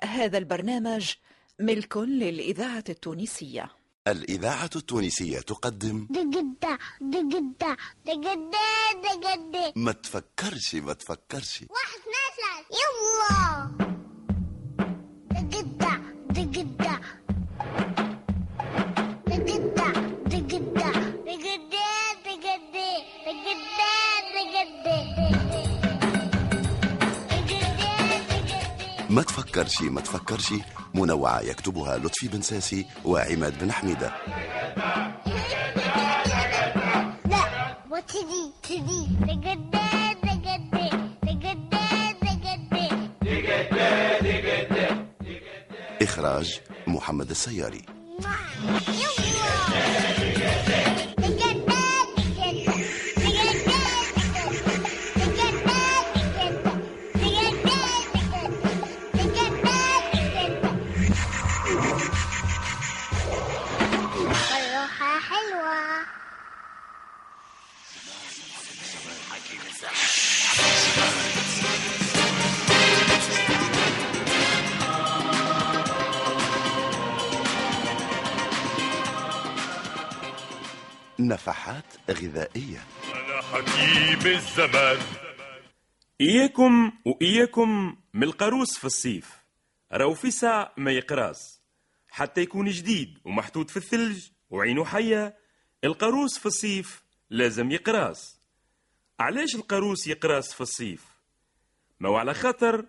هذا البرنامج ملك للإذاعة التونسية. الإذاعة التونسية تقدم دقدة دقدة دقدة دقدة. ما تفكرش ما تفكرش. واحد اثنين ثلاثة. يلا. تفكرش ما تفكرش. منوعة يكتبها لطفي بن ساسي وعماد بن حميدة. لا وتدي تدي إخراج محمد السياري. نفحات غذائية. أنا حكيم الزمان. إياكم وإياكم من القاروس في الصيف. راهو في ساعة ما يقراص حتى يكون جديد ومحطوط في الثلج وعينه حية القاروس في الصيف لازم يقراص علاش القاروس يقراص في الصيف؟ ما هو على خاطر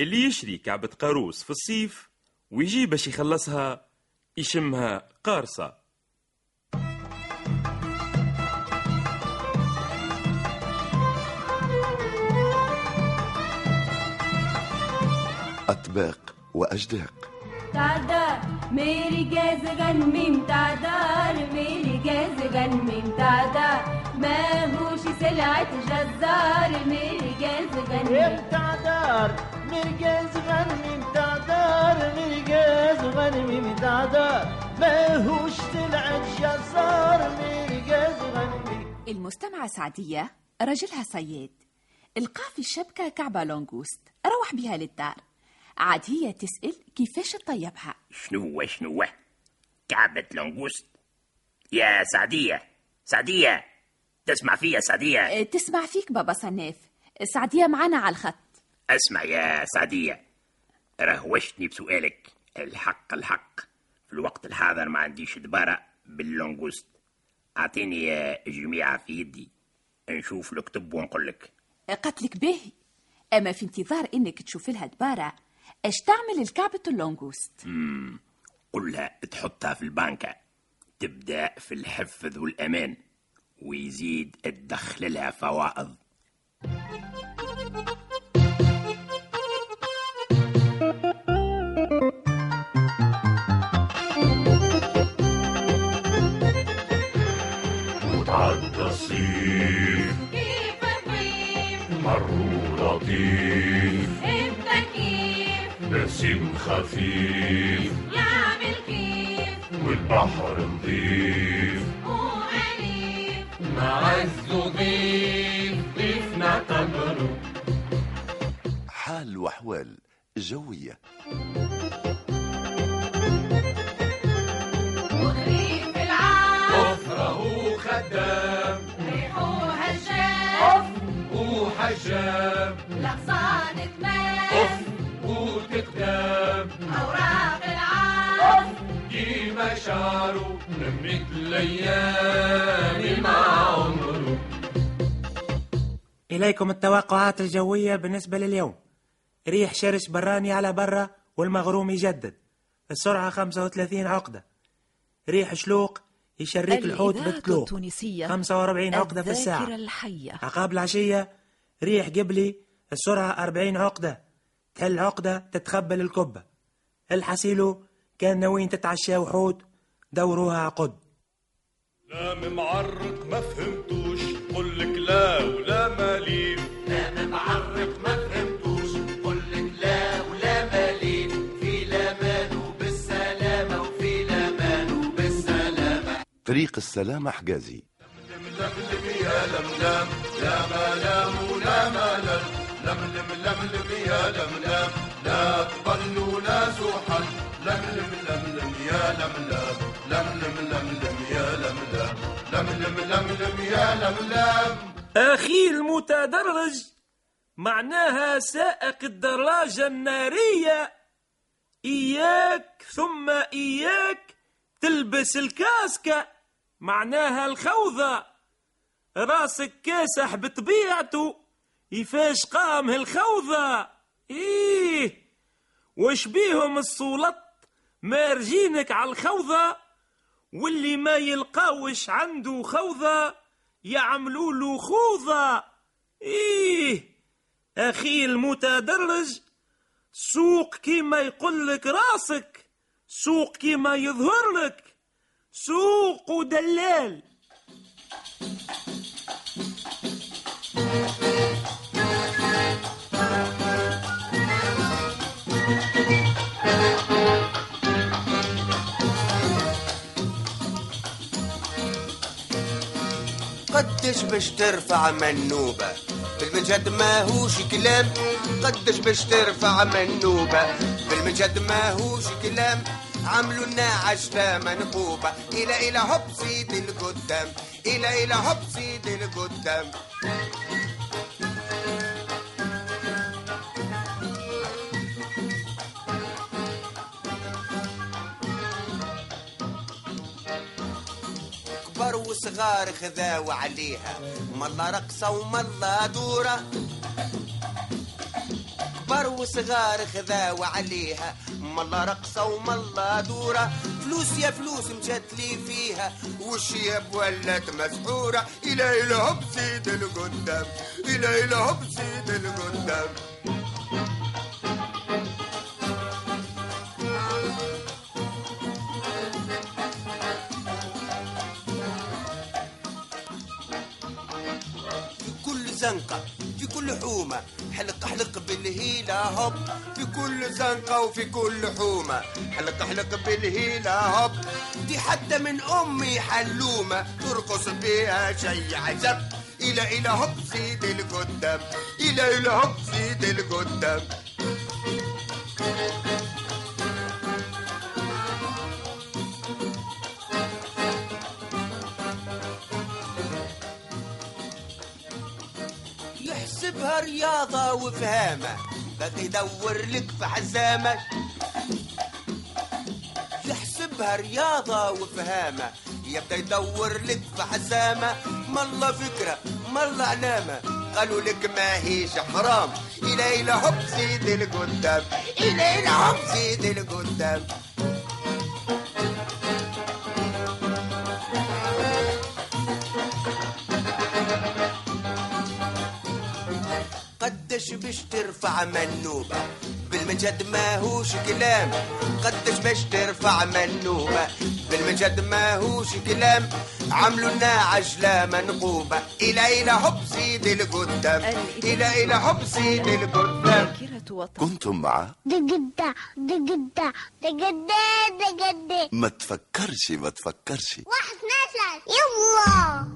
اللي يشري كعبة قاروس في الصيف ويجي باش يخلصها يشمها قارصة. أطباق وأجداق. تعدار मेरी gas gun meme تعدار मेरी gas gun meme تعدار मैं هوش سلعة جزار मेरी गैस गन मीम تعدار मेरी गैस गन मीم تعدار मेरी गैस गन मीم تعدار मैं هوش سلعة جزار मेरी गैस गन मीم المستمعة سعدية رجلها صياد. القى في الشبكة كعبة لونغوست روح بها للدار. عاد هي تسأل كيفاش تطيبها شنو شنو كعبة لونغوست يا سعدية سعدية تسمع فيا سعدية؟ أه، تسمع فيك بابا صناف. سعدية معانا على الخط. اسمع يا سعدية. رهوشتني بسؤالك. الحق الحق. في الوقت الحاضر ما عنديش دبارة باللونغوست أعطيني جميعة في يدي. نشوف الكتب ونقول لك. قتلك باهي أما في انتظار إنك تشوف لها دبارة اش تعمل الكعبة اللونغوست قلها تحطها في البنكة تبدأ في الحفظ والأمان ويزيد تدخل لها فوائض. وتعدى الصيف كيف لطيف نسيم خفيف. يعمل كيف والبحر نظيف وأليف. معز ضيف ضيفنا قدره حال وأحوال جوية. الأيام مع عمره. إليكم التوقعات الجوية بالنسبة لليوم. ريح شرس براني على برا والمغروم يجدد. السرعة 35 عقدة. ريح شلوق يشريك الحوت التونسية 45 عقدة في الساعة. الحية. عقاب العشية ريح قبلي السرعة 40 عقدة. تهل عقدة تتخبل الكبة. الحسيلو كان ناويين تتعشى وحوت دوروها عقد. لا معرق ما فهمتوش قول لك لا ولا مالي لا معرق ما فهمتوش قول لك لا ولا مالي في لا مالو بالسلامة وفي لا مالو بالسلامة طريق السلامة حجازي لم لم لم يا لم لم لا ملام ولا ملل لم لم لم لم يا لم لم لا تضل ولا سوحل لم لم لم لم يا لم لم لم لم لم لم لملم يا لملم أخي المتدرج معناها سائق الدراجة النارية. إياك ثم إياك تلبس الكاسكة معناها الخوذة. راسك كاسح بطبيعته يفاش قام هالخوذة إيه وش بيهم السلط مارجينك على الخوذة؟ واللي ما يلقاوش عنده خوذة يعملوا له خوذة. إيه أخي المتدرج سوق كيما يقول لك راسك سوق كيما يظهر لك سوق ودلال قدش باش ترفع منوبة. بالمجد ما هوش كلام قدش باش ترفع منوبة. بالمجد ما هوش كلام عملوا لنا عشلة منقوبة. إلى إلى هوب سيد القدام إلى إلى هوب سيد القدام. كبر وصغار خذاوا عليها. ملا رقصة وملا دورة. كبر وصغار خذاوا عليها. ملا رقصة وملا دورة. فلوس يا فلوس مجت لي فيها. والشياب ولات مسحورة. إلى إلى سيد القدام. إلى إلى سيد القدام. في كل حومة. حلق حلق بالهيلة هوب. في كل زنقة وفي كل حومة. حلق حلق بالهيلة هوب. دي حتى من أمي حلومة. ترقص بيها شي عجب. إلى إلى هوب سيد القدام إلى إلى هوب سيد القدام رياضة وفهامة. بقى يدور لك في حزامة. يحسبها رياضة وفهامة. يبدأ يدور لك في حزامة. مالله فكرة مالله علامة قالوا لك ما هيش حرام. إلى هوب زيد القدام. إلى هوب زيد القدام. قدش باش ترفع منوبة. بالمجد ما هوش كلام قدش باش ترفع منوبة. بالمجد ما هوش كلام عملوا لنا عجلة منقوبة. إلى إلى هوب سيد القدام إلى إلى هوب سيد القدام. كنتم مع؟ دقدة دقدة دقدة دقدة. ما تفكرش ما تفكرش. واحد اثنين ثلاثة. يلا.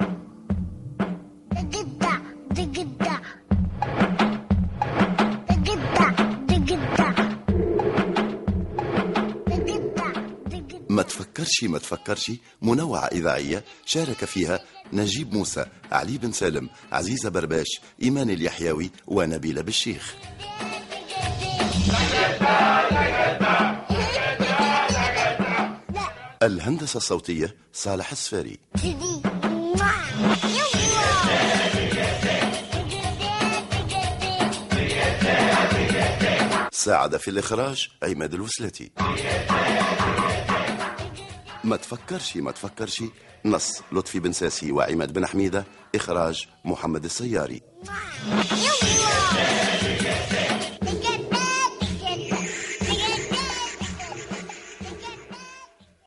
دقدة دقدة تفكرش ما تفكرش. منوعة إذاعية شارك فيها نجيب موسى علي بن سالم عزيزة برباش إيمان اليحيوي ونبيلة بالشيخ الهندسة الصوتية صالح السفاري. ساعد في الإخراج عماد الوسلتي ما تفكرش ما تفكرش. نص لطفي بن ساسي وعماد بن حميدة إخراج محمد السياري.